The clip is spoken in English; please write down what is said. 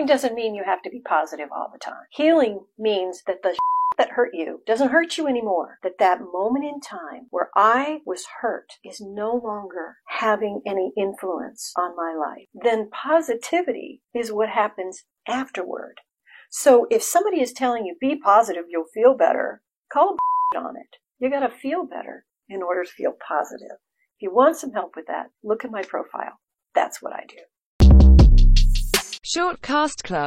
Healing doesn't mean you have to be positive all the time. Healing means that the that hurt you doesn't hurt you anymore. That that moment in time where I was hurt is no longer having any influence on my life. Then positivity is what happens afterward. So if somebody is telling you be positive, you'll feel better, call on it. You gotta feel better in order to feel positive. If you want some help with that, look at my profile. That's what I do. Shortcast Club